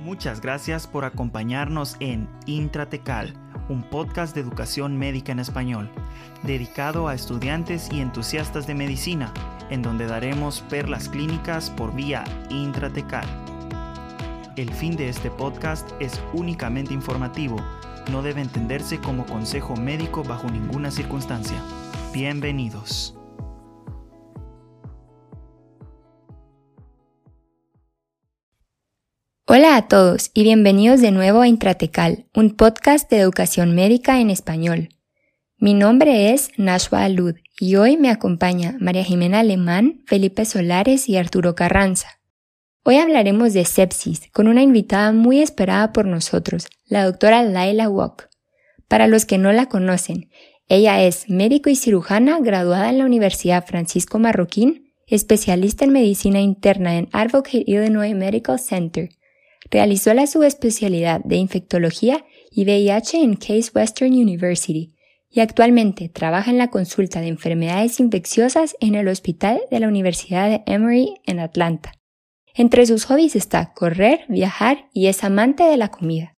Muchas gracias por acompañarnos en Intratecal, un podcast de educación médica en español, dedicado a estudiantes y entusiastas de medicina, en donde daremos perlas clínicas por vía intratecal. El fin de este podcast es únicamente informativo, no debe entenderse como consejo médico bajo ninguna circunstancia. Bienvenidos. Hola a todos y bienvenidos de nuevo a Intratecal, un podcast de educación médica en español. Mi nombre es Nashua Alud y hoy me acompaña María Jimena Alemán, Felipe Solares y Arturo Carranza. Hoy hablaremos de sepsis con una invitada muy esperada por nosotros, la doctora Laila Wok. Para los que no la conocen, ella es médico y cirujana graduada en la Universidad Francisco Marroquín, especialista en medicina interna en Advocate Illinois Medical Center, Realizó la subespecialidad de infectología y VIH en Case Western University y actualmente trabaja en la consulta de enfermedades infecciosas en el Hospital de la Universidad de Emory en Atlanta. Entre sus hobbies está correr, viajar y es amante de la comida.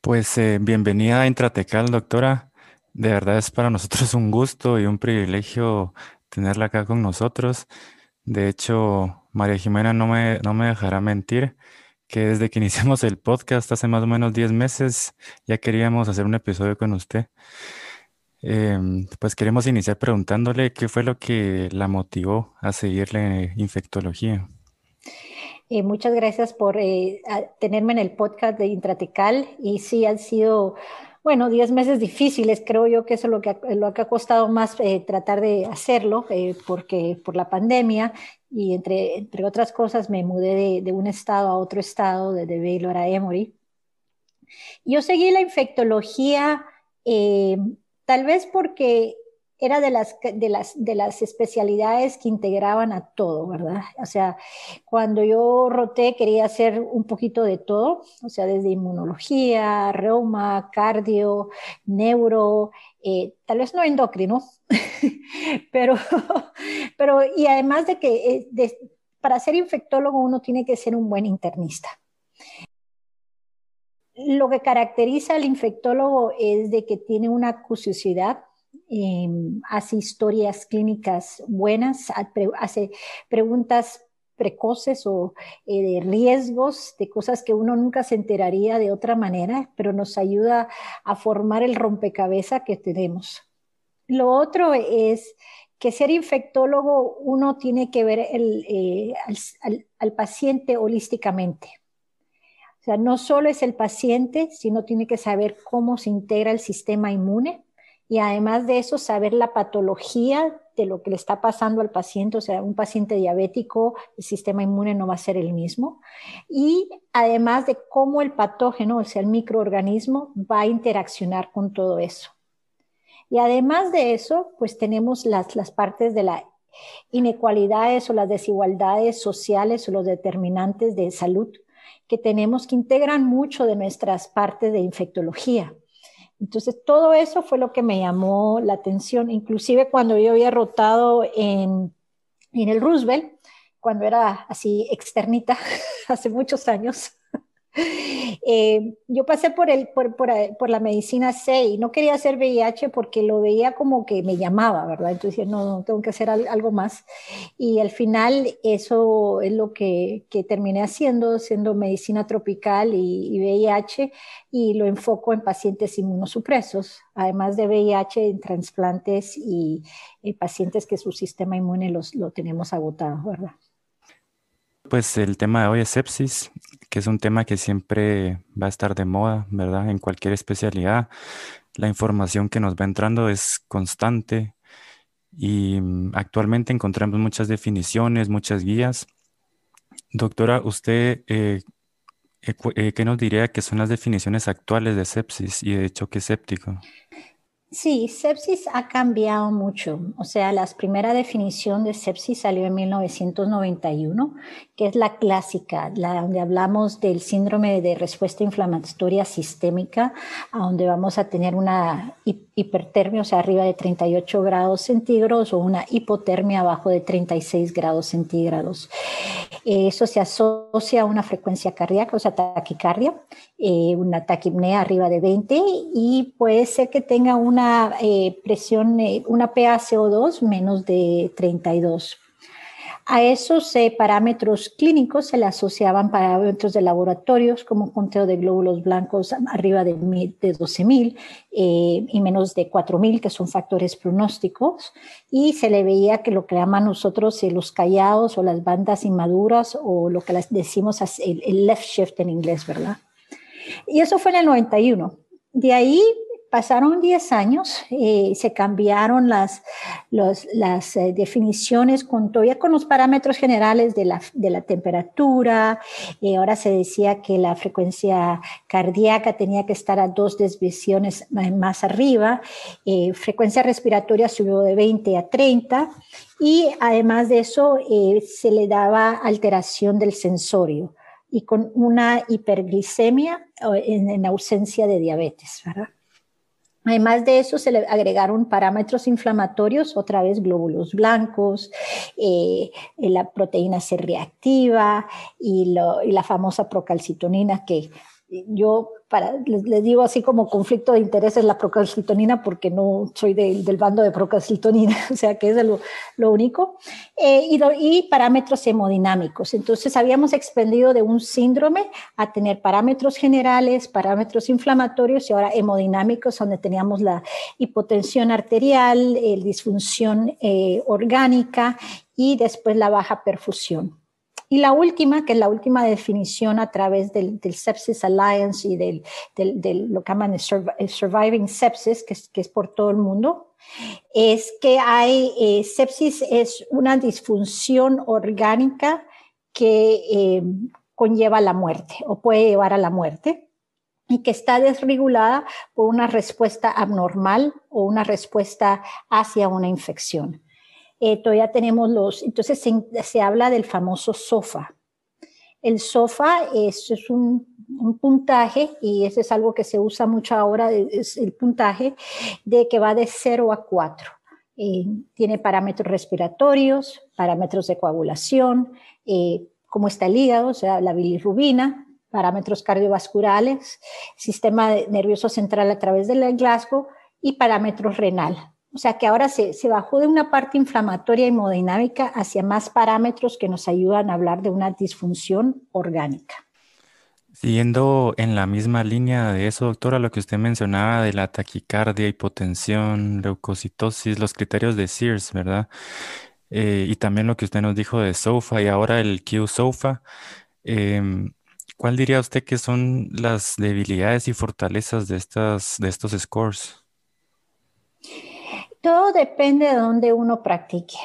Pues eh, bienvenida a Intratecal, doctora. De verdad es para nosotros un gusto y un privilegio tenerla acá con nosotros. De hecho, María Jimena no me, no me dejará mentir que desde que iniciamos el podcast hace más o menos 10 meses ya queríamos hacer un episodio con usted. Em, pues queremos iniciar preguntándole qué fue lo que la motivó a seguirle infectología. Eh, muchas gracias por eh, tenerme en el podcast de Intratecal y sí han sido bueno, 10 meses difíciles, creo yo que eso es lo que, lo que ha costado más eh, tratar de hacerlo, eh, porque por la pandemia y entre, entre otras cosas me mudé de, un estado a otro estado, desde Baylor a Emory. Yo seguí la infectología eh, tal vez porque era de las, de, las, de las especialidades que integraban a todo, ¿verdad? O sea, cuando yo roté quería hacer un poquito de todo, o sea, desde inmunología, reuma, cardio, neuro, eh, tal vez no endocrino, pero, pero, y además de que eh, para ser infectólogo uno tiene que ser un buen internista. Lo que caracteriza al infectólogo es de que tiene una curiosidad Em, hace historias clínicas buenas, hace preguntas precoces o eh, de riesgos, de cosas que uno nunca se enteraría de otra manera, pero nos ayuda a formar el rompecabezas que tenemos. Lo otro es que ser infectólogo uno tiene que ver eh, al paciente holísticamente. O sea, no solo es el paciente, sino tiene que saber cómo se integra el sistema inmune y además de eso saber la patología de lo que le está pasando al paciente, o sea, un paciente diabético, el sistema inmune no va a ser el mismo, y además de cómo el patógeno, o sea, el microorganismo, va a interaccionar con todo eso. Y además de eso, pues tenemos las, las partes de las inecualidades o las desigualdades sociales o los determinantes de salud que tenemos que integran mucho de nuestras partes de infectología. Entonces, todo eso fue lo que me llamó la atención, inclusive cuando yo había rotado en, en el Roosevelt, cuando era así externita, hace muchos años. Eh, yo pasé por, el, por, por, la medicina C y no quería hacer VIH porque lo veía como que me llamaba, ¿verdad? Entonces no, tengo que hacer algo más. Y al final eso es lo que, que terminé haciendo, haciendo medicina tropical y, VIH y lo enfoco en pacientes inmunosupresos, además de VIH en trasplantes y, pacientes que su sistema inmune los, lo tenemos agotado, ¿verdad? Pues el tema de hoy es sepsis, que es un tema que siempre va a estar de moda, ¿verdad? En cualquier especialidad. La información que nos va entrando es constante y mm, actualmente encontramos muchas definiciones, muchas guías. Doctora, ¿usted eh, eh, qué nos diría que son las definiciones actuales de sepsis y de choque séptico? Sí, sepsis ha cambiado mucho. O sea, la primera definición de sepsis salió en 1991, que es la clásica, la donde hablamos del síndrome de respuesta inflamatoria sistémica, a donde vamos a tener una hipertermia, o sea, arriba de 38 grados centígrados, o una hipotermia abajo de 36 grados centígrados. Eso se asocia a una frecuencia cardíaca, o sea, taquicardia, eh, una taquipnea arriba de 20, y puede ser que tenga una eh, presión, eh, una PaCO2 menos de 32 a esos eh, parámetros clínicos se le asociaban parámetros de laboratorios como conteo de glóbulos blancos arriba de, de 12.000 eh, y menos de 4.000, que son factores pronósticos, y se le veía que lo que llaman nosotros eh, los callados o las bandas inmaduras o lo que les decimos el, el left shift en inglés, ¿verdad? Y eso fue en el 91. De ahí pasaron 10 años, eh, se cambiaron las, las eh, definiciones con, todavía con los parámetros generales de la, de la temperatura. Eh, ahora se decía que la frecuencia cardíaca tenía que estar a dos desviaciones más arriba. frecuencia respiratoria subió de 20 a 30. Y además de eso, se le daba alteración del sensorio y con una hiperglicemia en, en ausencia de diabetes, ¿verdad? Además de eso, se le agregaron parámetros inflamatorios, otra vez glóbulos blancos, eh, la proteína C reactiva y, la famosa procalcitonina que yo para, les, digo así como conflicto de intereses la procalcitonina porque no soy del bando de procalcitonina, o sea que es lo, único, eh, y, parámetros hemodinámicos. Entonces habíamos expendido de un síndrome a tener parámetros generales, parámetros inflamatorios y ahora hemodinámicos, donde teníamos la hipotensión arterial, el disfunción eh, orgánica y después la baja perfusión. Y la última, que es la última definición a través del, Sepsis Alliance y del, del, lo que llaman Surviving Sepsis, que es, que es, por todo el mundo, es que hay eh, sepsis es una disfunción orgánica que eh, conlleva la muerte o puede llevar a la muerte y que está desregulada por una respuesta abnormal o una respuesta hacia una infección. Eh, todavía tenemos los, entonces se, habla del famoso SOFA. El SOFA es, un, puntaje, y eso es algo que se usa mucho ahora, es el puntaje de que va de 0 a 4. Eh, tiene parámetros respiratorios, parámetros de coagulación, eh, cómo está el hígado, o sea, la bilirrubina, parámetros cardiovasculares, sistema nervioso central a través del Glasgow y parámetros renal. O sea que ahora se, bajó de una parte inflamatoria y hemodinámica hacia más parámetros que nos ayudan a hablar de una disfunción orgánica. Siguiendo en la misma línea de eso, doctora, lo que usted mencionaba de la taquicardia, hipotensión, leucocitosis, los criterios de Sears, ¿verdad? Eh, y también lo que usted nos dijo de SOFA y ahora el Q-SOFA. Em, ¿cuál diría usted que son las debilidades y fortalezas de, estas, de estos scores? Todo depende de dónde uno practique.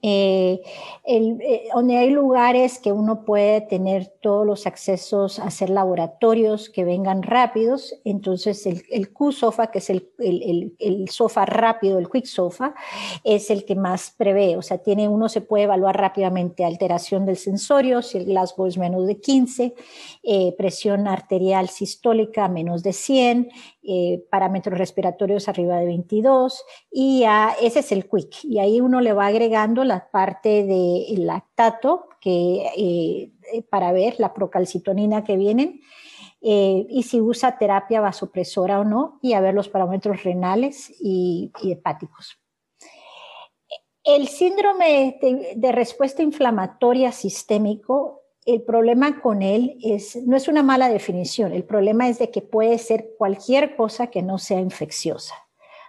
Eh, eh, donde hay lugares que uno puede tener todos los accesos a hacer laboratorios que vengan rápidos, entonces el, el Q-SOFA, que es el, el, el, SOFA rápido, el Quick SOFA, es el que más prevé, o sea, tiene, uno se puede evaluar rápidamente alteración del sensorio, si el Glasgow es menos de 15, eh, presión arterial sistólica menos de 100, eh, parámetros respiratorios arriba de 22 y ese es el quick. Y ahí uno le va agregando la parte del lactato que, eh, para ver la procalcitonina que vienen eh, y si usa terapia vasopresora o no y a ver los parámetros renales y, hepáticos. El síndrome de respuesta inflamatoria sistémico el problema con él es, no es una mala definición, el problema es de que puede ser cualquier cosa que no sea infecciosa.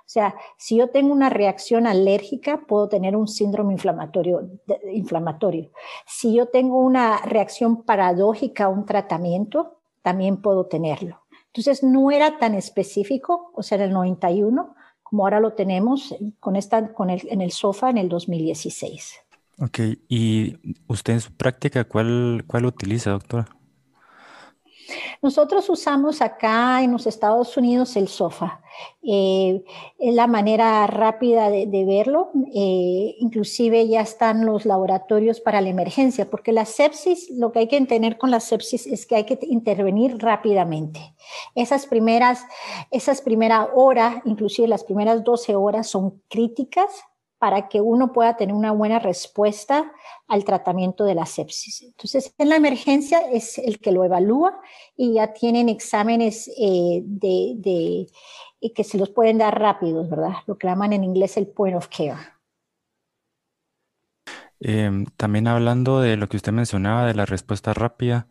O sea, si yo tengo una reacción alérgica, puedo tener un síndrome inflamatorio. inflamatorio. Si yo tengo una reacción paradójica a un tratamiento, también puedo tenerlo. Entonces, no era tan específico, o sea, en el 91, como ahora lo tenemos con esta, con el, en el SOFA en el 2016. Ok, y usted en su práctica, ¿cuál, cuál utiliza, doctora? Nosotros usamos acá en los Estados Unidos el SOFA. Eh, es la manera rápida de, verlo. Eh, inclusive ya están los laboratorios para la emergencia, porque la sepsis, lo que hay que entender con la sepsis es que hay que intervenir rápidamente. Esas primeras, esas primera hora, inclusive las primeras 12 horas son críticas para que uno pueda tener una buena respuesta al tratamiento de la sepsis. Entonces, en la emergencia es el que lo evalúa y ya tienen exámenes eh, que se los pueden dar rápidos, ¿verdad? Lo que llaman en inglés el point of care. Em, también hablando de lo que usted mencionaba de la respuesta rápida,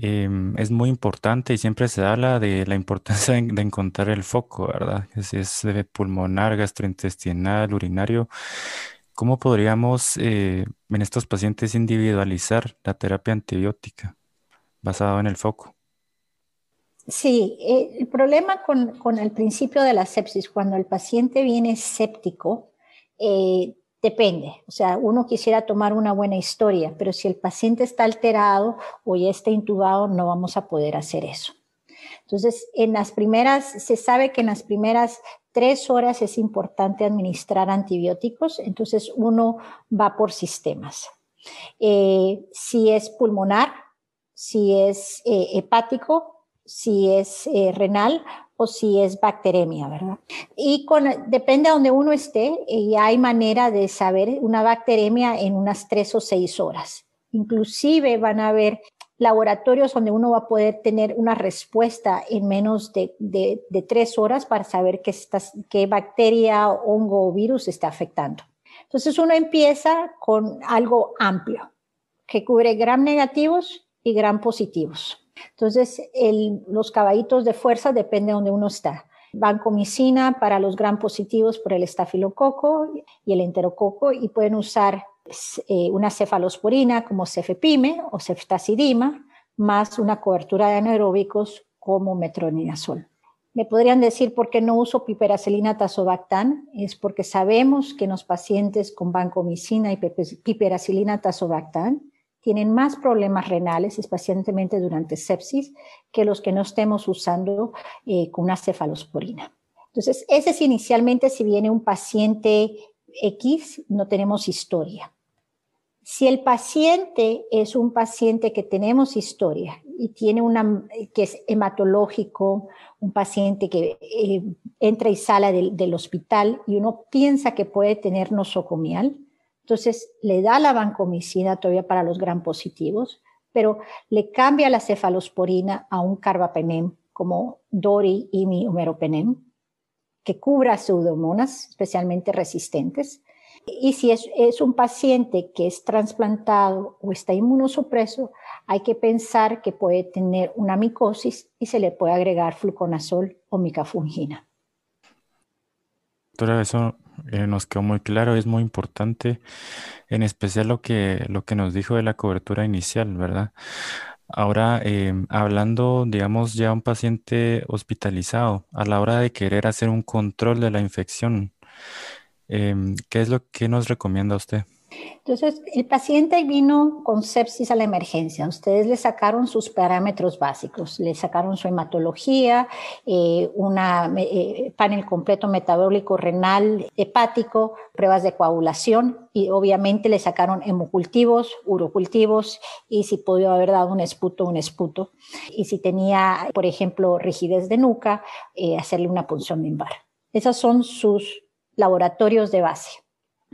Em, es muy importante y siempre se habla de la importancia de, encontrar el foco, ¿verdad? Si es pulmonar, gastrointestinal, urinario. ¿Cómo podríamos eh, en estos pacientes individualizar la terapia antibiótica basada en el foco? Sí, eh, el problema con, con, el principio de la sepsis, cuando el paciente viene séptico, eh, Depende, o sea, uno quisiera tomar una buena historia, pero si el paciente está alterado o ya está intubado, no vamos a poder hacer eso. Entonces, en las primeras, se sabe que en las primeras tres horas es importante administrar antibióticos, entonces uno va por sistemas. Eh, si es pulmonar, si es eh, hepático, si es eh, renal, o si es bacteremia, ¿verdad? Y depende de donde uno esté, y hay manera de saber una bacteremia en unas tres o seis horas. Inclusive van a haber laboratorios donde uno va a poder tener una respuesta en menos de, de, tres horas para saber qué, qué bacteria, hongo o virus está afectando. Entonces uno empieza con algo amplio que cubre gram negativos y gram positivos. Entonces, los caballitos de fuerza depende de donde uno está. Vancomicina para los gran positivos por el estafilococo y el enterococo y pueden usar eh, una cefalosporina como cefepime o ceftazidima más una cobertura de anaeróbicos como metronidazol. Me podrían decir por qué no uso piperacilina tazobactam, es porque sabemos que en los pacientes con vancomicina y piperacilina tazobactam tienen más problemas renales, especialmente durante sepsis, que los que no estemos usando eh, con una cefalosporina. Entonces, ese es inicialmente si viene un paciente X, no tenemos historia. Si el paciente es un paciente que tenemos historia y tiene una que es hematológico, un paciente que eh, entra y sale del, hospital y uno piensa que puede tener nosocomial, entonces, le da la vancomicina todavía para los gran positivos, pero le cambia la cefalosporina a un carbapenem como Dori y mi humeropenem, que cubra pseudomonas, especialmente resistentes. Y si es, es, un paciente que es trasplantado o está inmunosupreso, hay que pensar que puede tener una micosis y se le puede agregar fluconazol o micafungina. Doctora, eso eh, nos quedó muy claro, es muy importante, en especial lo que, lo que nos dijo de la cobertura inicial, ¿verdad? Ahora, em, hablando, digamos, ya un paciente hospitalizado, a la hora de querer hacer un control de la infección, em, ¿qué es lo que nos recomienda usted? Entonces, el paciente vino con sepsis a la emergencia. Ustedes le sacaron sus parámetros básicos, le sacaron su hematología, eh, un eh, panel completo metabólico renal, hepático, pruebas de coagulación y obviamente le sacaron hemocultivos, urocultivos y si podía haber dado un esputo, un esputo. Y si tenía, por ejemplo, rigidez de nuca, eh, hacerle una punción lumbar. Esos son sus laboratorios de base.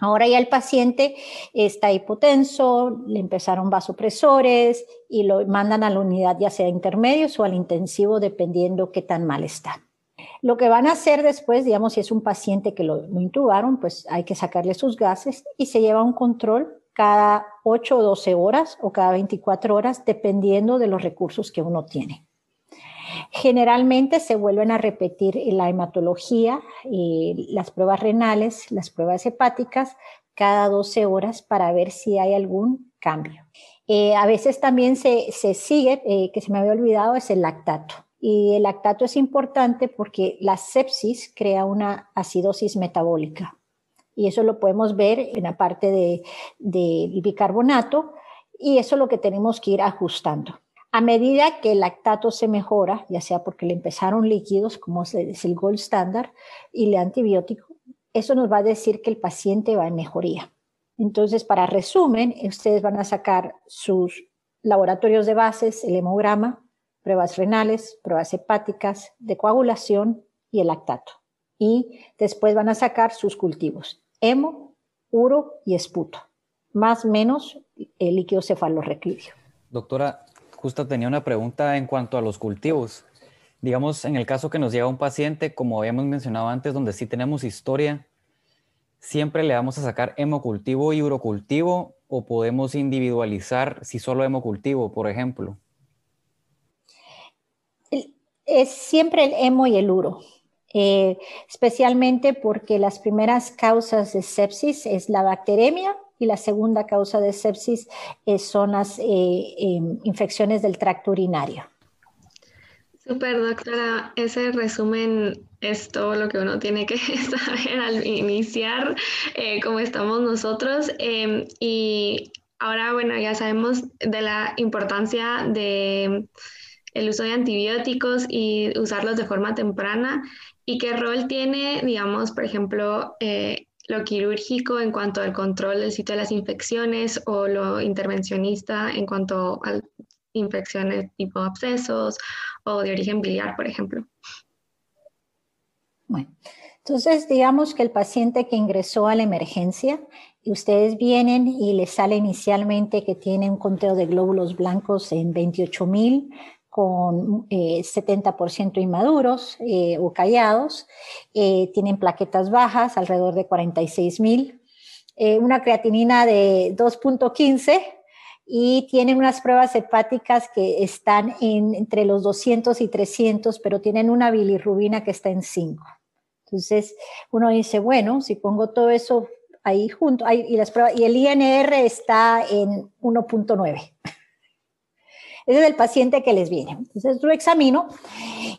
Ahora ya el paciente está hipotenso, le empezaron vasopresores y lo mandan a la unidad ya sea intermedios o al intensivo dependiendo qué tan mal está. Lo que van a hacer después, digamos, si es un paciente que lo, lo intubaron, pues hay que sacarle sus gases y se lleva un control cada 8 o 12 horas o cada 24 horas, dependiendo de los recursos que uno tiene. Generalmente se vuelven a repetir la hematología, y las pruebas renales, las pruebas hepáticas, cada 12 horas para ver si hay algún cambio. Eh, a veces también se, sigue, eh, que se me había olvidado, es el lactato. Y el lactato es importante porque la sepsis crea una acidosis metabólica. Y eso lo podemos ver en la parte del de bicarbonato y eso es lo que tenemos que ir ajustando. A medida que el lactato se mejora, ya sea porque le empezaron líquidos, como es el gold standard, y el antibiótico, eso nos va a decir que el paciente va en mejoría. Entonces, para resumen, ustedes van a sacar sus laboratorios de bases, el hemograma, pruebas renales, pruebas hepáticas, de coagulación y el lactato. Y después van a sacar sus cultivos, hemo, uro y esputo, más menos el líquido cefalorreclidio. Doctora, justo tenía una pregunta en cuanto a los cultivos. Digamos, en el caso que nos llega un paciente, como habíamos mencionado antes, donde sí tenemos historia, ¿siempre le vamos a sacar hemocultivo y urocultivo o podemos individualizar si solo hemocultivo, por ejemplo? Es siempre el hemo y el uro. Eh, especialmente porque las primeras causas de sepsis es la bacteremia y la segunda causa de sepsis son las eh, em, infecciones del tracto urinario. Super, doctora. Ese resumen es todo lo que uno tiene que saber al iniciar, eh, como estamos nosotros. Em, y ahora, bueno, ya sabemos de la importancia de el uso de antibióticos y usarlos de forma temprana y qué rol tiene, digamos, por ejemplo, eh, lo quirúrgico en cuanto al control del sitio de las infecciones o lo intervencionista en cuanto a infecciones tipo abscesos o de origen biliar, por ejemplo. Bueno, entonces digamos que el paciente que ingresó a la emergencia y ustedes vienen y le sale inicialmente que tiene un conteo de glóbulos blancos en 28 mil, con 70% eh, inmaduros eh, o callados, eh, tienen plaquetas bajas, alrededor de 46 mil, una creatinina de 2.15 y tienen unas pruebas hepáticas que están entre los 200 y 300, pero tienen una bilirrubina que está en 5. Entonces uno dice, bueno, si pongo todo eso ahí junto, y, las pruebas, y el INR está en 1.9. Ese es el paciente que les viene. Entonces lo examino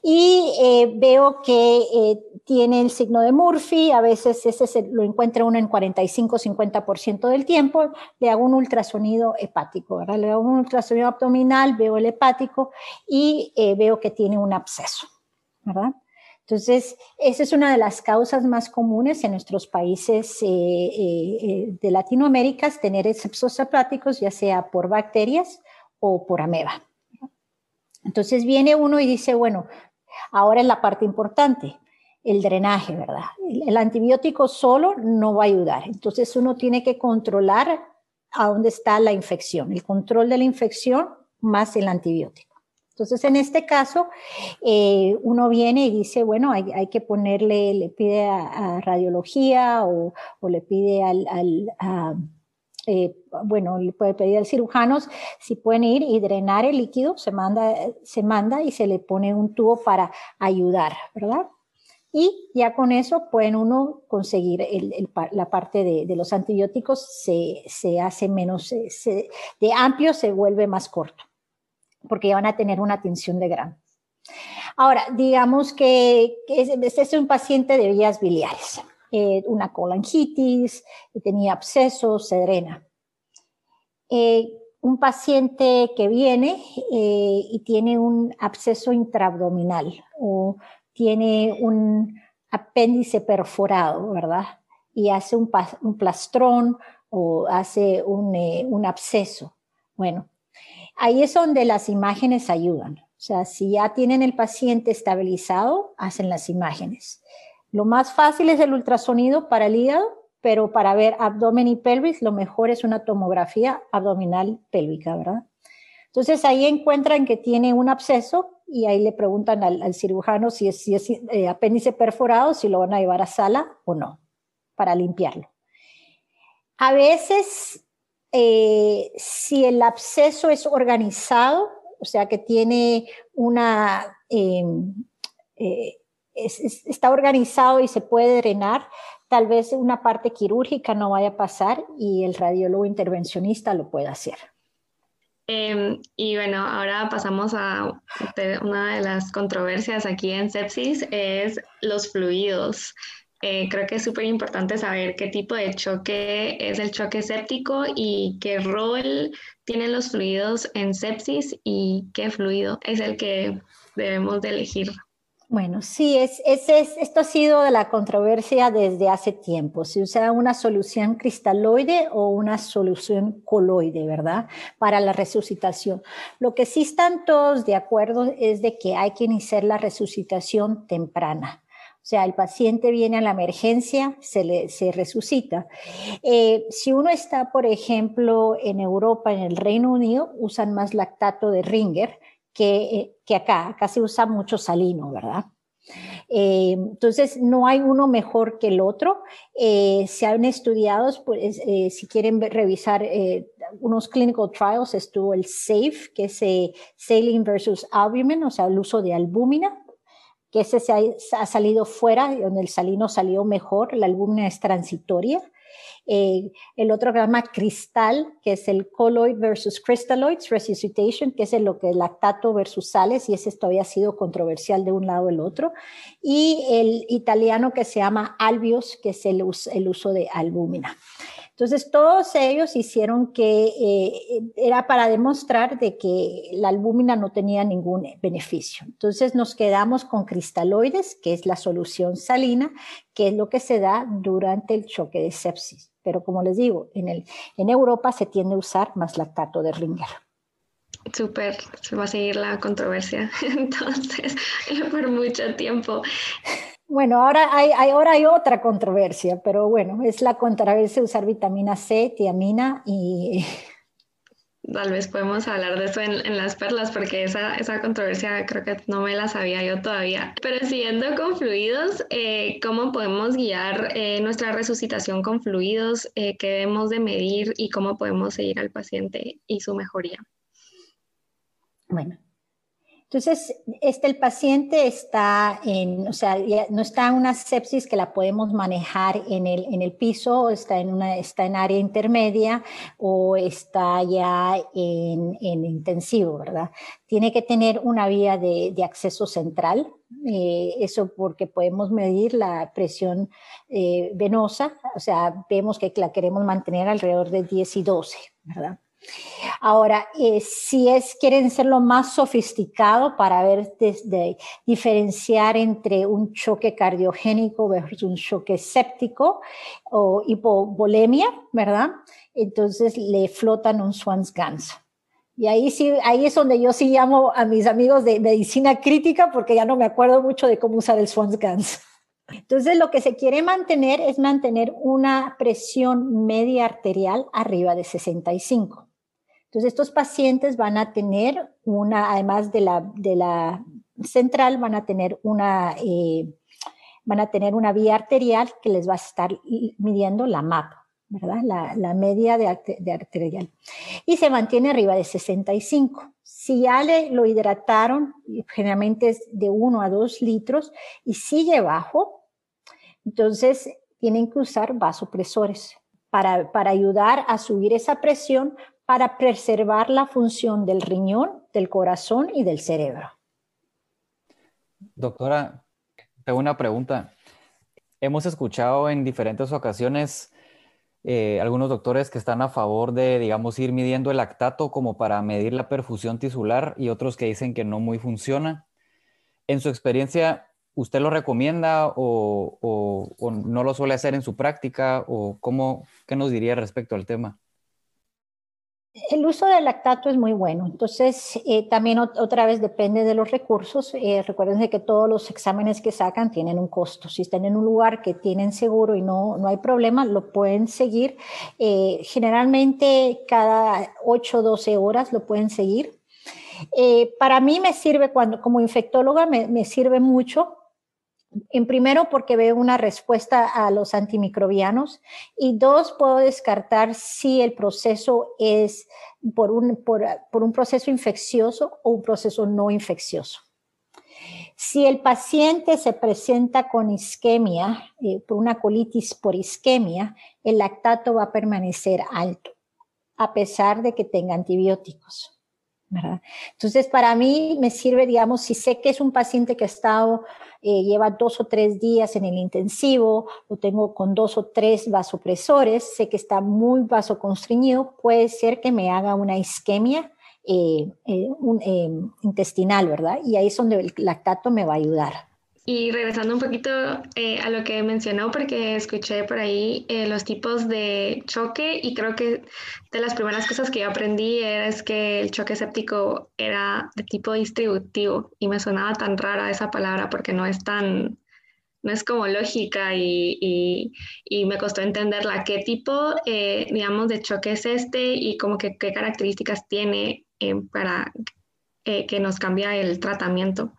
y eh, veo que eh, tiene el signo de Murphy, a veces ese lo encuentra uno en 45-50% del tiempo, le hago un ultrasonido hepático, ¿verdad? Le hago un ultrasonido abdominal, veo el hepático y eh, veo que tiene un absceso, ¿verdad? Entonces, esa es una de las causas más comunes en nuestros países de Latinoamérica, tener abscesos hepáticos, ya sea por bacterias o por ameba. Entonces viene uno y dice, bueno, ahora es la parte importante, el drenaje, ¿verdad? El, antibiótico solo no va a ayudar. Entonces uno tiene que controlar a dónde está la infección, el control de la infección más el antibiótico. Entonces, en este caso, eh, uno viene y dice, bueno, hay, que ponerle, le pide a, radiología o, le pide al, eh, bueno, le puede pedir al cirujano si pueden ir y drenar el líquido, se manda, se manda y se le pone un tubo para ayudar, ¿verdad? Y ya con eso pueden uno conseguir la parte de, los antibióticos, se, hace menos, de amplio se vuelve más corto, porque ya van a tener una tensión de grano. Ahora, digamos que, que este es un paciente de vías biliares. Eh, una colangitis, tenía abscesos, se drena. Eh, un paciente que viene eh, y tiene un absceso intraabdominal o tiene un apéndice perforado, ¿verdad? Y hace un, plastrón o hace un, un absceso. Bueno, ahí es donde las imágenes ayudan. O sea, si ya tienen el paciente estabilizado, hacen las imágenes. Lo más fácil es el ultrasonido para el hígado, pero para ver abdomen y pelvis, lo mejor es una tomografía abdominal pélvica, ¿verdad? Entonces ahí encuentran que tiene un absceso y ahí le preguntan al, cirujano si es, eh, apéndice perforado, si lo van a llevar a sala o no, para limpiarlo. A veces, eh, si el absceso es organizado, o sea que tiene una... Em, eh, está organizado y se puede drenar, tal vez una parte quirúrgica no vaya a pasar y el radiólogo intervencionista lo puede hacer. Em, y bueno, ahora pasamos a una de las controversias aquí en sepsis, es los fluidos. eh, creo que es súper importante saber qué tipo de choque es el choque séptico y qué rol tienen los fluidos en sepsis y qué fluido es el que debemos de elegir. Bueno, sí, es, esto ha sido de la controversia desde hace tiempo. Si usa una solución cristaloide o una solución coloide, ¿verdad? Para la resucitación. Lo que sí están todos de acuerdo es de que hay que iniciar la resucitación temprana. O sea, el paciente viene a la emergencia, se, le, se resucita. Eh, si uno está, por ejemplo, en Europa, en el Reino Unido, usan más lactato de Ringer, que, acá. Acá se usa mucho salino, ¿verdad? Eh, entonces, no hay uno mejor que el otro. Eh, se han estudiado, pues, eh, si quieren revisar unos clinical trials, estuvo el SAFE, que es saline versus albumin, o sea, el uso de albúmina, que ese se ha salido fuera, donde el salino salió mejor, la albúmina es transitoria. Eh, el otro llama cristal, que es el colloid versus crystalloids resuscitation, que es lo que es lactato versus sales, y ese todavía ha sido controversial de un lado el otro. Y el italiano que se llama albios, que es el, el uso de albúmina. Entonces, todos ellos hicieron que eh, era para demostrar de que la albúmina no tenía ningún beneficio. Entonces, nos quedamos con cristaloides, que es la solución salina, que es lo que se da durante el choque de sepsis. Pero como les digo, en, el, en Europa se tiende a usar más lactato de Ringer. Súper, se va a seguir la controversia entonces por mucho tiempo. Bueno, ahora hay, ahora hay otra controversia, pero bueno, es la controversia de usar vitamina C, tiamina y... Tal vez podemos hablar de eso en, las perlas, porque esa, esa, controversia creo que no me la sabía yo todavía. Pero siguiendo con fluidos, eh, ¿cómo podemos guiar eh, nuestra resucitación con fluidos? Eh, ¿Qué debemos de medir y cómo podemos seguir al paciente y su mejoría? Bueno, entonces, este, el paciente está en, o sea, no está una sepsis que la podemos manejar en el, en el piso, está en, una, está en área intermedia o está ya en, en intensivo, ¿verdad? Tiene que tener una vía de, de acceso central, eh, eso porque podemos medir la presión eh, venosa, o sea, vemos que la queremos mantener alrededor de 10 y 12, ¿verdad? Ahora, eh, si es, quieren lo más sofisticado para ver desde diferenciar entre un choque cardiogénico versus un choque séptico o hipovolemia, ¿verdad? Entonces le flotan un Swans Gans. Y ahí sí, ahí es donde yo sí llamo a mis amigos de medicina crítica porque ya no me acuerdo mucho de cómo usar el Swans Gans. Entonces, lo que se quiere mantener es mantener una presión media arterial arriba de 65. Entonces, estos pacientes van a tener una, además de la, de la central, van a tener una, eh, van a tener una vía arterial que les va a estar midiendo la MAP, ¿verdad? La, media de, arterial. Y se mantiene arriba de 65. Si ya le, lo hidrataron, generalmente es de 1 a 2 litros, y sigue bajo, entonces tienen que usar vasopresores para, para ayudar a subir esa presión para preservar la función del riñón, del corazón y del cerebro. Doctora, tengo una pregunta. Hemos escuchado en diferentes ocasiones eh, algunos doctores que están a favor de, digamos, ir midiendo el lactato como para medir la perfusión tisular y otros que dicen que no muy funciona. En su experiencia, ¿usted lo recomienda o, o no lo suele hacer en su práctica? ¿O cómo, qué nos diría respecto al tema? El uso del lactato es muy bueno, entonces eh, también otra vez depende de los recursos. Eh, recuerden que todos los exámenes que sacan tienen un costo. Si están en un lugar que tienen seguro y no, no hay problema, lo pueden seguir. Eh, generalmente cada 8 o 12 horas lo pueden seguir. para mí me sirve cuando, como infectóloga, me, me sirve mucho en primero, porque veo una respuesta a los antimicrobianos y dos, puedo descartar si el proceso es por un, por, un proceso infeccioso o un proceso no infeccioso. Si el paciente se presenta con isquemia, eh, por una colitis por isquemia, el lactato va a permanecer alto, a pesar de que tenga antibióticos. Entonces, para mí me sirve, digamos, si sé que es un paciente que ha estado, eh, lleva dos o tres días en el intensivo, lo tengo con dos o tres vasopresores, sé que está muy vasoconstreñido, puede ser que me haga una isquemia eh, eh, intestinal, ¿verdad? Y ahí es donde el lactato me va a ayudar. Y regresando un poquito eh, a lo que mencionó, porque escuché por ahí eh, los tipos de choque y creo que de las primeras cosas que yo aprendí era es que el choque séptico era de tipo distributivo y me sonaba tan rara esa palabra porque no es tan, no es como lógica y, y, me costó entenderla. ¿Qué tipo, eh, digamos, de choque es este y como que qué características tiene para que nos cambia el tratamiento?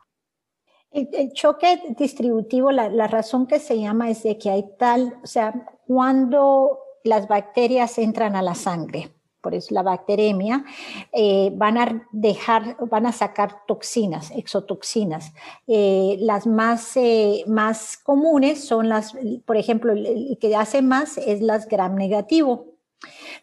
El, choque distributivo, la, razón que se llama es de que hay tal, o sea, cuando las bacterias entran a la sangre, por eso la bacteremia, eh, van a dejar, van a sacar toxinas, exotoxinas. Eh, las más, eh, más comunes son las, por ejemplo, el, que hace más es las gram negativo.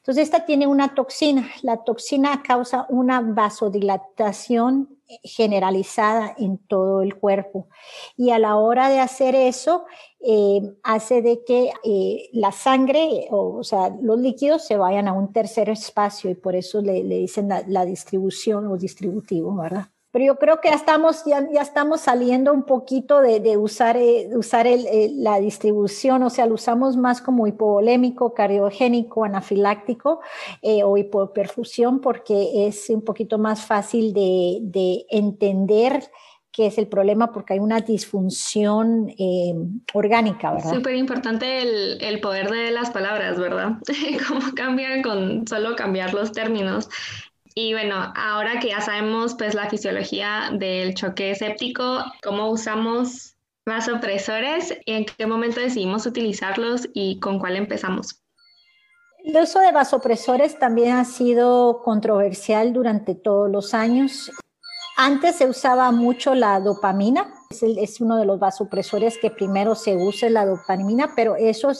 Entonces, esta tiene una toxina. La toxina causa una vasodilatación generalizada en todo el cuerpo. Y a la hora de hacer eso, eh, hace de que eh, la sangre, o, sea, los líquidos se vayan a un tercer espacio y por eso le, dicen la, la distribución o distributivo, ¿verdad? Pero yo creo que ya estamos, ya, estamos saliendo un poquito de, de usar, eh, usar el, la distribución, o sea, lo usamos más como hipovolémico, cardiogénico, anafiláctico eh, o hipoperfusión porque es un poquito más fácil de, de entender qué es el problema porque hay una disfunción eh, orgánica, ¿verdad? Súper importante el, el, poder de las palabras, ¿verdad? Cómo cambian con solo cambiar los términos. Y bueno, ahora que ya sabemos pues la fisiología del choque séptico, cómo usamos vasopresores en qué momento decidimos utilizarlos y con cuál empezamos. El uso de vasopresores también ha sido controversial durante todos los años. Antes se usaba mucho la dopamina, es, uno de los vasopresores que primero se usa la dopamina, pero eso,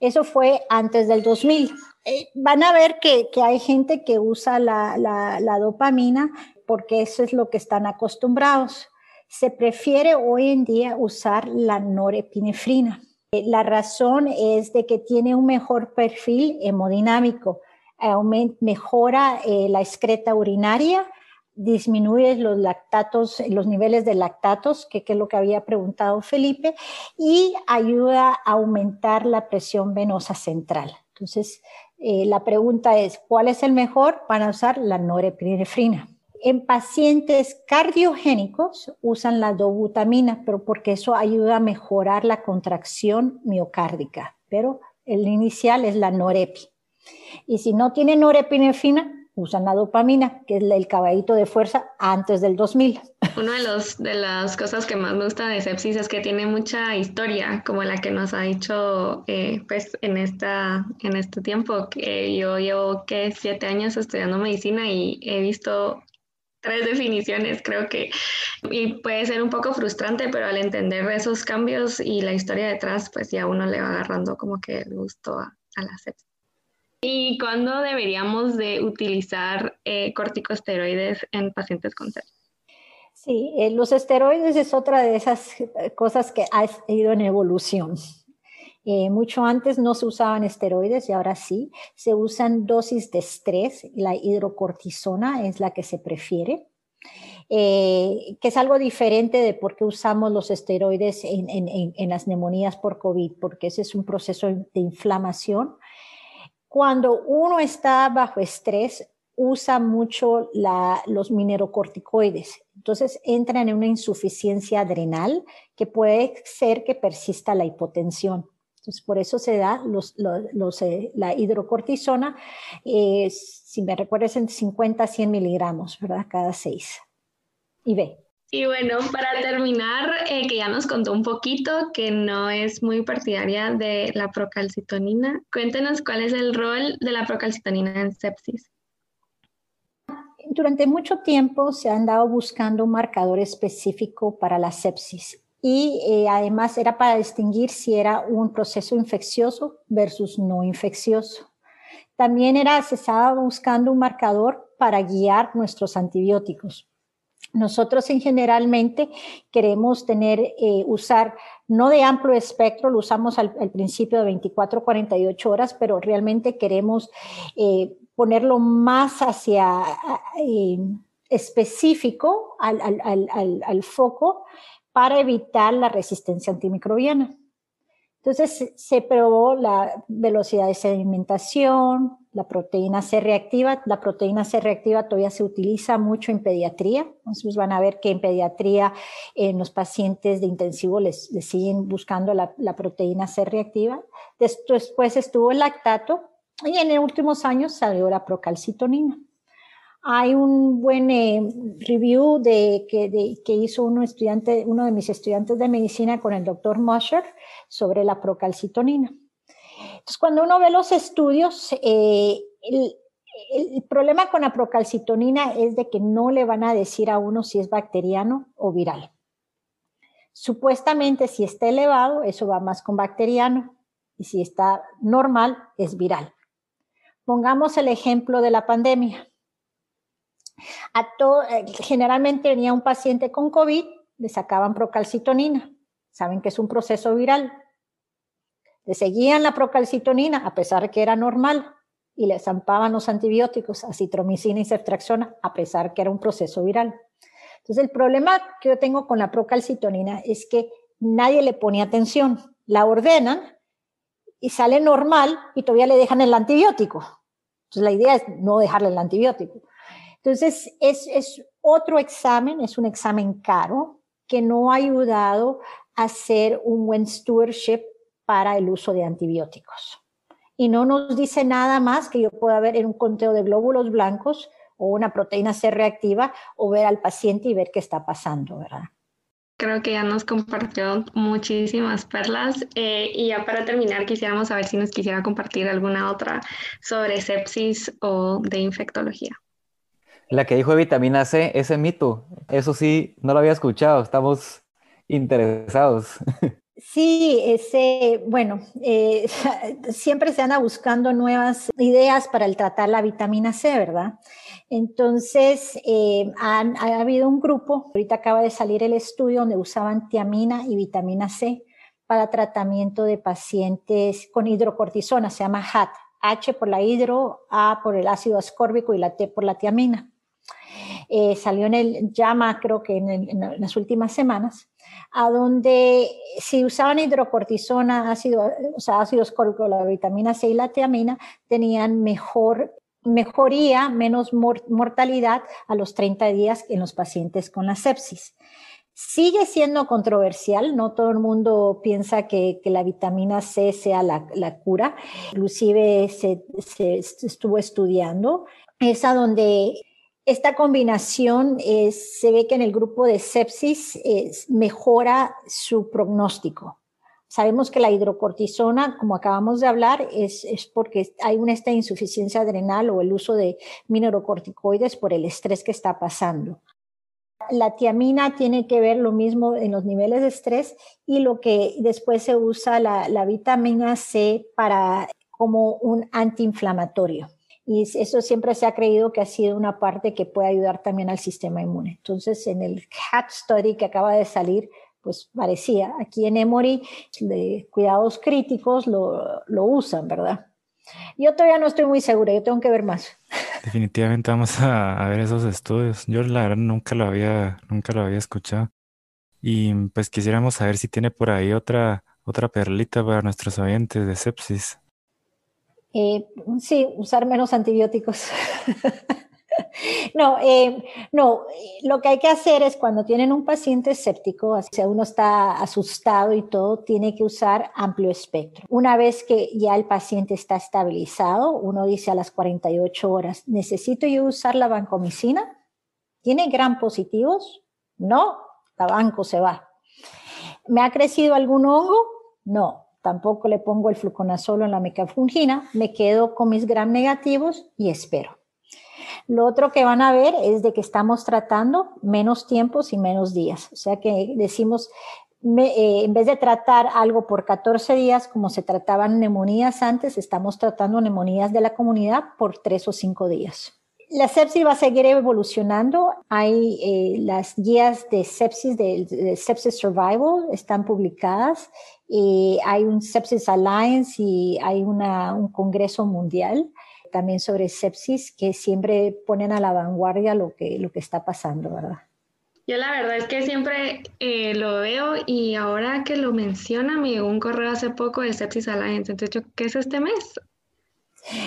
eso fue antes del 2000. Eh, van a ver que, hay gente que usa la, dopamina porque eso es lo que están acostumbrados. Se prefiere hoy en día usar la norepinefrina. Eh, la razón es de que tiene un mejor perfil hemodinámico, mejora eh, la excreta urinaria, disminuye los lactatos, los niveles de lactatos, que, que, es lo que había preguntado Felipe, y ayuda a aumentar la presión venosa central. Entonces, eh, la pregunta es, ¿cuál es el mejor? para usar la norepinefrina. En pacientes cardiogénicos usan la dobutamina, pero porque eso ayuda a mejorar la contracción miocárdica, pero el inicial es la norepi. Y si no tiene norepinefrina, usan la dopamina, que es el caballito de fuerza antes del 2000. Una de, los, de las cosas que más me gusta de sepsis es que tiene mucha historia, como la que nos ha dicho eh, pues, en, esta, en este tiempo. que yo llevo que siete años estudiando medicina y he visto tres definiciones, creo que, y puede ser un poco frustrante, pero al entender esos cambios y la historia detrás, pues ya uno le va agarrando como que el gusto a, a la sepsis. ¿Y cuándo deberíamos de utilizar eh, corticosteroides en pacientes con sepsis? Sí, eh, los esteroides es otra de esas eh, cosas que ha ido en evolución. mucho antes no se usaban esteroides y ahora sí. Se usan dosis de estrés. La hidrocortisona es la que se prefiere. que es algo diferente de por qué usamos los esteroides en, las neumonías por COVID, porque ese es un proceso de inflamación cuando uno está bajo estrés, usa mucho los minerocorticoides. Entonces entra en una insuficiencia adrenal que puede ser que persista la hipotensión. Entonces, por eso se da eh, la hidrocortisona, eh, si me recuerdas, en 50 a 100 miligramos, ¿verdad? Cada seis. Y ve, y bueno, para terminar, eh, que ya nos contó un poquito que no es muy partidaria de la procalcitonina, cuéntenos cuál es el rol de la procalcitonina en sepsis. Durante mucho tiempo se han dado buscando un marcador específico para la sepsis y eh, además era para distinguir si era un proceso infeccioso versus no infeccioso. También era, se estaba buscando un marcador para guiar nuestros antibióticos. Nosotros en generalmente queremos tener, eh, usar no de amplio espectro, lo usamos al, principio de 24, 48 horas, pero realmente queremos eh, ponerlo más hacia eh, específico al, al, foco para evitar la resistencia antimicrobiana. Entonces se probó la velocidad de sedimentación, la proteína C reactiva. La proteína C reactiva todavía se utiliza mucho en pediatría. Entonces van a ver que en pediatría en los pacientes de intensivo les, siguen buscando la, proteína C reactiva. Después estuvo el lactato y en los últimos años salió la procalcitonina. Hay un buen eh, review que, hizo uno, uno de mis estudiantes de medicina con el doctor Mosher sobre la procalcitonina. Entonces, cuando uno ve los estudios, eh, el, problema con la procalcitonina es de que no le van a decir a uno si es bacteriano o viral. Supuestamente, si está elevado, eso va más con bacteriano, y si está normal, es viral. Pongamos el ejemplo de la pandemia. Eh, generalmente venía un paciente con COVID, le sacaban procalcitonina. Saben que es un proceso viral. Le seguían la procalcitonina a pesar que era normal y le zampaban los antibióticos, acitromicina y ceftriaxona, a pesar que era un proceso viral. Entonces, el problema que yo tengo con la procalcitonina es que nadie le pone atención. La ordenan y sale normal y todavía le dejan el antibiótico. Entonces, la idea es no dejarle el antibiótico. Entonces, es, es otro examen, es un examen caro que no ha ayudado a hacer un buen stewardship para el uso de antibióticos. Y no nos dice nada más que yo pueda ver en un conteo de glóbulos blancos o una proteína C reactiva o ver al paciente y ver qué está pasando, ¿verdad? Creo que ya nos compartió muchísimas perlas eh, y ya para terminar quisiéramos saber si nos quisiera compartir alguna otra sobre sepsis o de infectología. La que dijo de vitamina C, ese mito, eso sí, no lo había escuchado, estamos interesados. Sí, ese, bueno, eh, siempre se anda buscando nuevas ideas para el tratar la vitamina C, ¿verdad? Entonces, eh, ha habido un grupo, ahorita acaba de salir el estudio donde usaban tiamina y vitamina C para tratamiento de pacientes con hidrocortisona, se llama HAT, H por la hidro, A por el ácido ascórbico y la T por la tiamina. Eh, salió en el JAMA, creo que en las últimas semanas a donde si usaban hidrocortisona, ácido, o sea, ácido ascórbico, la vitamina C y la tiamina, tenían mejor mejoría, menos mortalidad a los 30 días en los pacientes con la sepsis. Sigue siendo controversial, no todo el mundo piensa que, la vitamina C sea la, cura, inclusive se, se, estuvo estudiando, es a donde esta combinación se ve que en el grupo de sepsis mejora su pronóstico. Sabemos que la hidrocortisona, como acabamos de hablar, es, porque hay una esta insuficiencia adrenal o el uso de minerocorticoides por el estrés que está pasando. La tiamina tiene que ver lo mismo en los niveles de estrés y lo que después se usa la, la vitamina C para como un antiinflamatorio y eso siempre se ha creído que ha sido una parte que puede ayudar también al sistema inmune. Entonces, en el CAT study que acaba de salir, pues parecía, aquí en Emory, de cuidados críticos lo, lo usan, ¿verdad? Yo todavía no estoy muy segura, yo tengo que ver más. Definitivamente vamos a, a, ver esos estudios. Yo la verdad nunca lo había, nunca lo había escuchado. Y pues quisiéramos saber si tiene por ahí otra, otra perlita para nuestros oyentes de sepsis. Eh, sí, usar menos antibióticos. no, eh, no, lo que hay que hacer es cuando tienen un paciente escéptico, si uno está asustado y todo, tiene que usar amplio espectro. Una vez que ya el paciente está estabilizado, uno dice a las 48 horas, ¿necesito yo usar la vancomicina? ¿Tiene gran positivos? No, la banco se va. ¿Me ha crecido algún hongo? No, tampoco le pongo el fluconazolo en la mecafungina, me quedo con mis gram negativos y espero. Lo otro que van a ver es de que estamos tratando menos tiempos y menos días. O sea que decimos, eh, en vez de tratar algo por 14 días, como se trataban neumonías antes, estamos tratando neumonías de la comunidad por 3 o 5 días. La sepsis va a seguir evolucionando. Hay eh, las guías de sepsis, de, sepsis survival, están publicadas. Y hay un Sepsis Alliance y hay una, un congreso mundial también sobre sepsis que siempre ponen a la vanguardia lo que, lo que está pasando, ¿verdad? Yo la verdad es que siempre eh, lo veo y ahora que lo menciona, me llegó un correo hace poco de Sepsis Alliance. Entonces, ¿qué es este mes?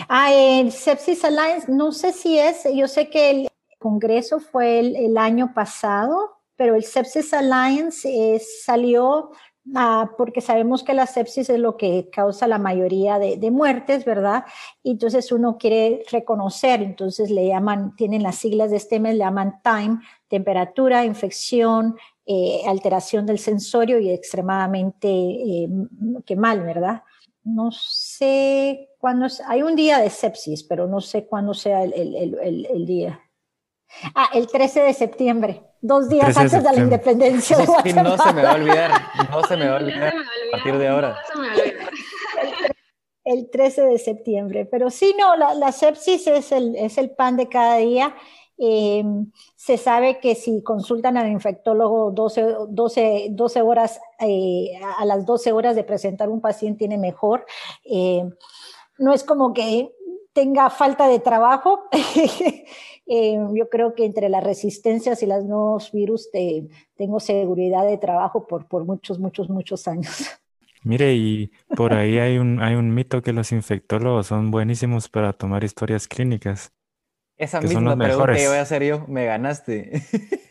Ah, el Sepsis Alliance, no sé si es, yo sé que el congreso fue el, año pasado, pero el Sepsis Alliance salió Ah, porque sabemos que la sepsis es lo que causa la mayoría de, muertes, ¿verdad? Y entonces uno quiere reconocer, entonces le llaman, tienen las siglas de este mes, le llaman time, temperatura, infección, eh, alteración del sensorio y extremadamente eh, que mal, ¿verdad? No sé cuándo, hay un día de sepsis, pero no sé cuándo sea el día. Ah, el 13 de septiembre, dos días antes de, la independencia. no se me va a olvidar, no se me va a olvidar a partir de ahora. El, 13 de septiembre, pero sí, no, la, sepsis es el, es el, pan de cada día. Eh, se sabe que si consultan al infectólogo 12, 12, 12 horas, eh, a las 12 horas de presentar un paciente tiene mejor. Eh, no es como que tenga falta de trabajo. Eh, yo creo que entre las resistencias y los nuevos virus tengo seguridad de trabajo por, por muchos, muchos, muchos años. Mire, y por ahí hay un, hay un mito que los infectólogos son buenísimos para tomar historias clínicas. Esa misma pregunta que voy a hacer yo, me ganaste.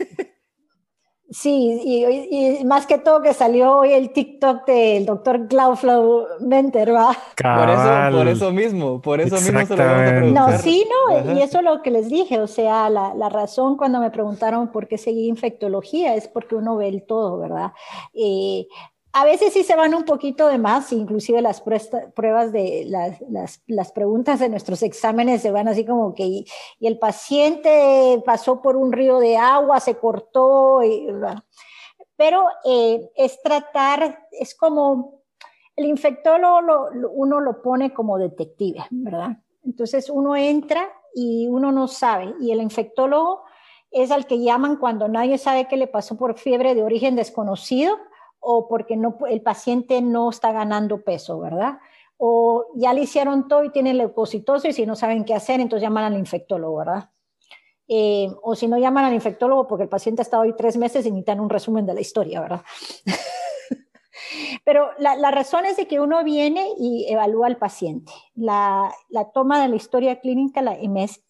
Sí, y, más que todo que salió hoy el TikTok del doctor Glauflow Menter, ¿va? Por eso, por eso mismo, por eso mismo se lo vamos a preguntar. No, sí, no, y eso es lo que les dije, o sea, la, la, razón cuando me preguntaron por qué seguí infectología es porque uno ve el todo, ¿verdad? Eh, a veces sí se van un poquito de más, inclusive las pruebas de las, preguntas de nuestros exámenes se van así como que, y, el paciente pasó por un río de agua, se cortó, pero eh, es tratar, es como, el infectólogo uno lo pone como detective, ¿verdad? Entonces uno entra y uno no sabe, y el infectólogo es al que llaman cuando nadie sabe qué le pasó por fiebre de origen desconocido o porque no, el paciente no está ganando peso, ¿verdad? O ya le hicieron todo y tiene leucocitosis y no saben qué hacer, entonces llaman al infectólogo, ¿verdad? Eh, o si no llaman al infectólogo porque el paciente ha estado ahí tres meses y necesitan un resumen de la historia, ¿verdad? Pero la, la, razón es de que uno viene y evalúa al paciente. La, la toma de la historia clínica, la MS,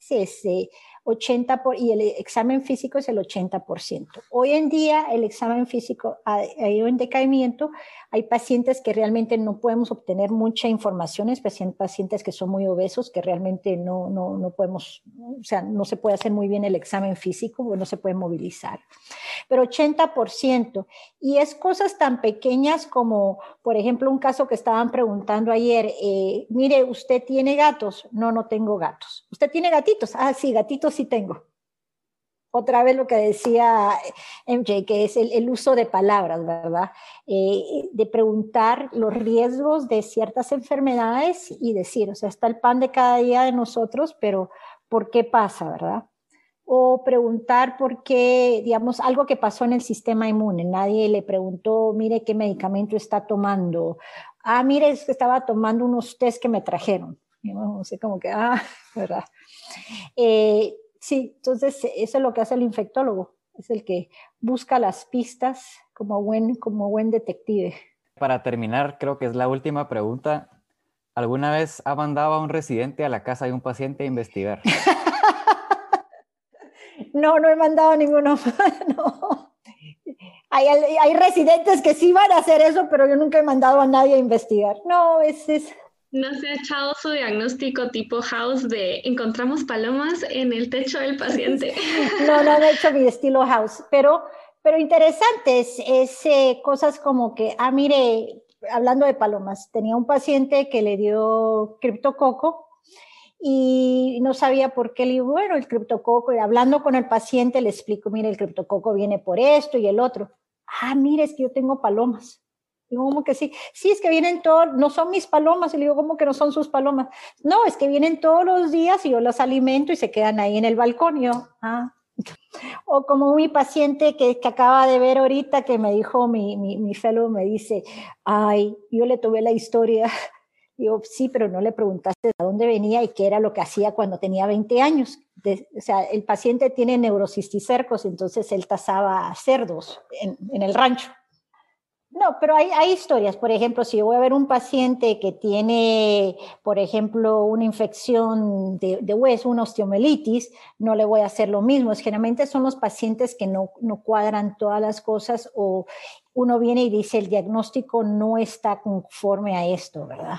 80 por, y el examen físico es el 80%. Hoy en día el examen físico ha, ido en decaimiento. Hay pacientes que realmente no podemos obtener mucha información, especialmente pacientes que son muy obesos, que realmente no, no, no podemos, o sea, no se puede hacer muy bien el examen físico, no se puede movilizar. Pero 80%. Y es cosas tan pequeñas como, por ejemplo, un caso que estaban preguntando ayer, eh, mire, ¿usted tiene gatos? No, no tengo gatos. ¿Usted tiene gatitos? Ah, sí, gatitos sí tengo. Otra vez lo que decía MJ, que es el, uso de palabras, ¿verdad? Eh, de preguntar los riesgos de ciertas enfermedades y decir, o sea, está el pan de cada día de nosotros, pero ¿por qué pasa, verdad? O preguntar por qué, digamos, algo que pasó en el sistema inmune. Nadie le preguntó, mire qué medicamento está tomando. Ah, mire, es que estaba tomando unos test que me trajeron. No sé, como que, ah, ¿verdad? Eh, sí, entonces eso es lo que hace el infectólogo, es el que busca las pistas como buen, como buen detective. Para terminar, creo que es la última pregunta. ¿Alguna vez ha mandado a un residente a la casa de un paciente a investigar? no, no he mandado a ninguno. no. Hay, hay, residentes que sí van a hacer eso, pero yo nunca he mandado a nadie a investigar. No, es, es ¿No se ha echado su diagnóstico tipo house de encontramos palomas en el techo del paciente? No, no, he hecho mi estilo house, pero, pero interesante es, cosas como que, ah, mire, hablando de palomas, tenía un paciente que le dio criptococo y no sabía por qué le digo, bueno, el criptococo, y hablando con el paciente le explico, mire, el criptococo viene por esto y el otro. Ah, mire, es que yo tengo palomas. Digo, ¿cómo que sí? Sí, es que vienen todos, no son mis palomas. Y le digo, ¿cómo que no son sus palomas? No, es que vienen todos los días y yo los alimento y se quedan ahí en el balcón. Yo, ah. O como mi paciente que, que, acaba de ver ahorita que me dijo, mi, mi, mi fellow me dice, ay, yo le tuve la historia. Digo, sí, pero no le preguntaste a dónde venía y qué era lo que hacía cuando tenía 20 años. o sea, el paciente tiene neurocisticercos, entonces él tasaba cerdos en, en el rancho. No, pero hay, historias. Por ejemplo, si yo voy a ver un paciente que tiene, por ejemplo, una infección de, hueso, una osteomelitis, no le voy a hacer lo mismo. Generalmente son los pacientes que no, no cuadran todas las cosas o uno viene y dice el diagnóstico no está conforme a esto, ¿verdad?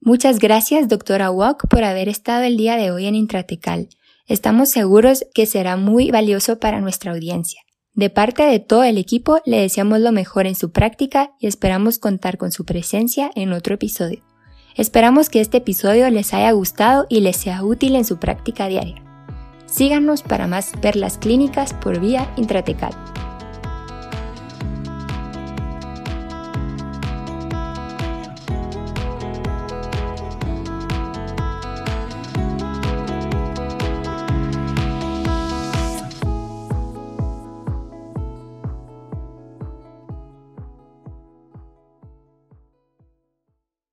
Muchas gracias, doctora Walk, por haber estado el día de hoy en Intratecal. Estamos seguros que será muy valioso para nuestra audiencia. De parte de todo el equipo, le deseamos lo mejor en su práctica y esperamos contar con su presencia en otro episodio. Esperamos que este episodio les haya gustado y les sea útil en su práctica diaria. Síganos para más perlas clínicas por vía intratecal.